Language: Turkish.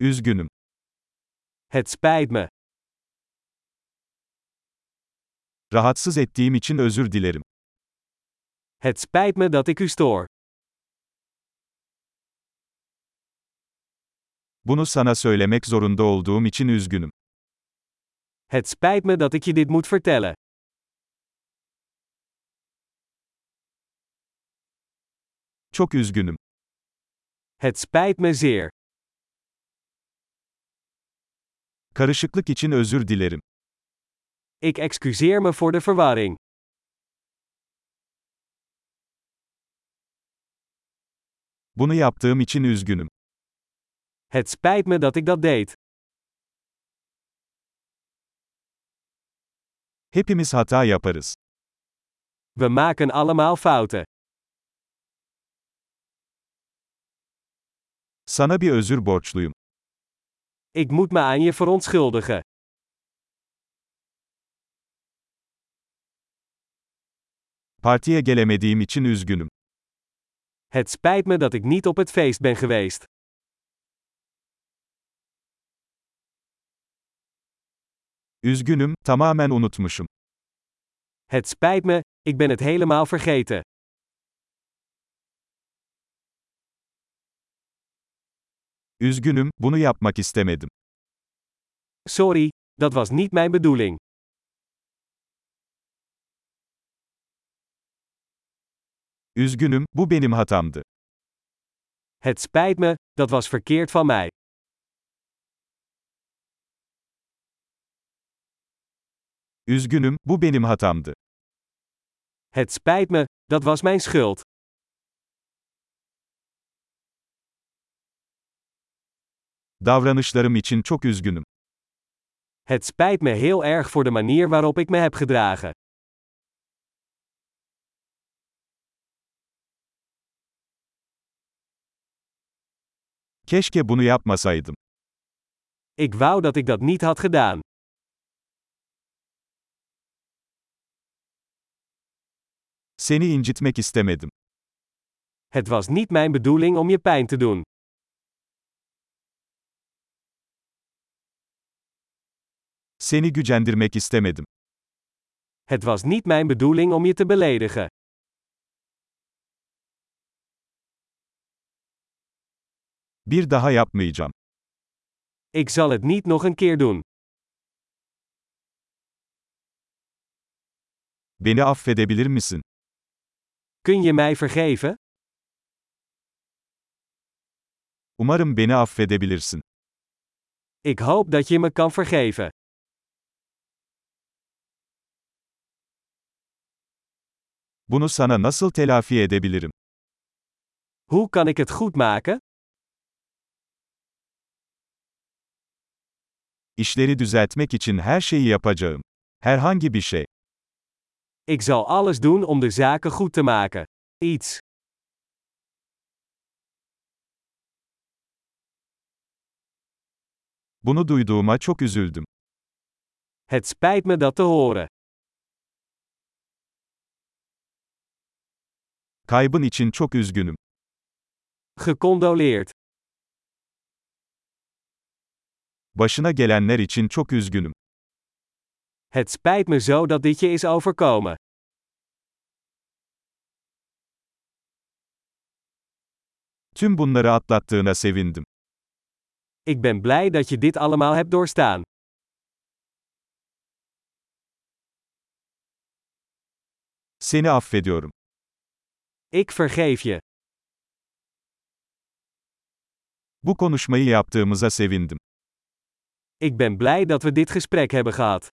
Üzgünüm. Het spijt me. Rahatsız ettiğim için özür dilerim. Het spijt me dat ik u stoor. Bunu sana söylemek zorunda olduğum için üzgünüm. Het spijt me dat ik je dit moet vertellen. Çok üzgünüm. Het spijt me zeer. Karışıklık için özür dilerim. Ik excuseer me voor de verwarring. Bunu yaptığım için üzgünüm. Het spijt me dat ik dat deed. Hepimiz hata yaparız. We maken allemaal fouten. Sana bir özür borçluyum. Ik moet me aan je verontschuldigen. Partiye gelemediğim için üzgünüm. Het spijt me dat ik niet op het feest ben geweest. Üzgünüm, tamamen unutmuşum. Het spijt me, ik ben het helemaal vergeten. Üzgünüm, bunu yapmak istemedim. Sorry, dat was niet mijn bedoeling. Üzgünüm, bu benim hatamdı. Het spijt me, dat was verkeerd van mij. Üzgünüm, bu benim hatamdı. Het spijt me, dat was mijn schuld. Davranışlarım için çok üzgünüm. Het spijt me heel erg voor de manier waarop ik me heb gedragen. Keşke bunu yapmasaydım. Ik wou dat ik dat niet had gedaan. Seni incitmek istemedim. Het was niet mijn bedoeling om je pijn te doen. Seni gücendirmek istemedim. Het was niet mijn bedoeling om je te beledigen. Bir daha yapmayacağım. Ik zal het niet nog een keer doen. Beni affedebilir misin? Kun je mij vergeven? Umarım beni affedebilirsin. Ik hoop dat je me kan vergeven. Bunu sana nasıl telafi edebilirim? Hoe kan ik het goed maken? İşleri düzeltmek için her şeyi yapacağım. Herhangi bir şey. Ik zal alles doen om de zaken goed te maken. Iets. Bunu duyduğuma çok üzüldüm. Het spijt me dat te horen. Kaybın için çok üzgünüm. Gecondoleerd. Başına gelenler için çok üzgünüm. Het spijt me zo dat dit je is overkomen. Tüm bunları atlattığına sevindim. Ik ben blij dat je dit allemaal hebt doorstaan. Seni affediyorum. Ik vergeef je. Bu konuşmayı yaptığımıza sevindim. Ik ben blij dat we dit gesprek hebben gehad.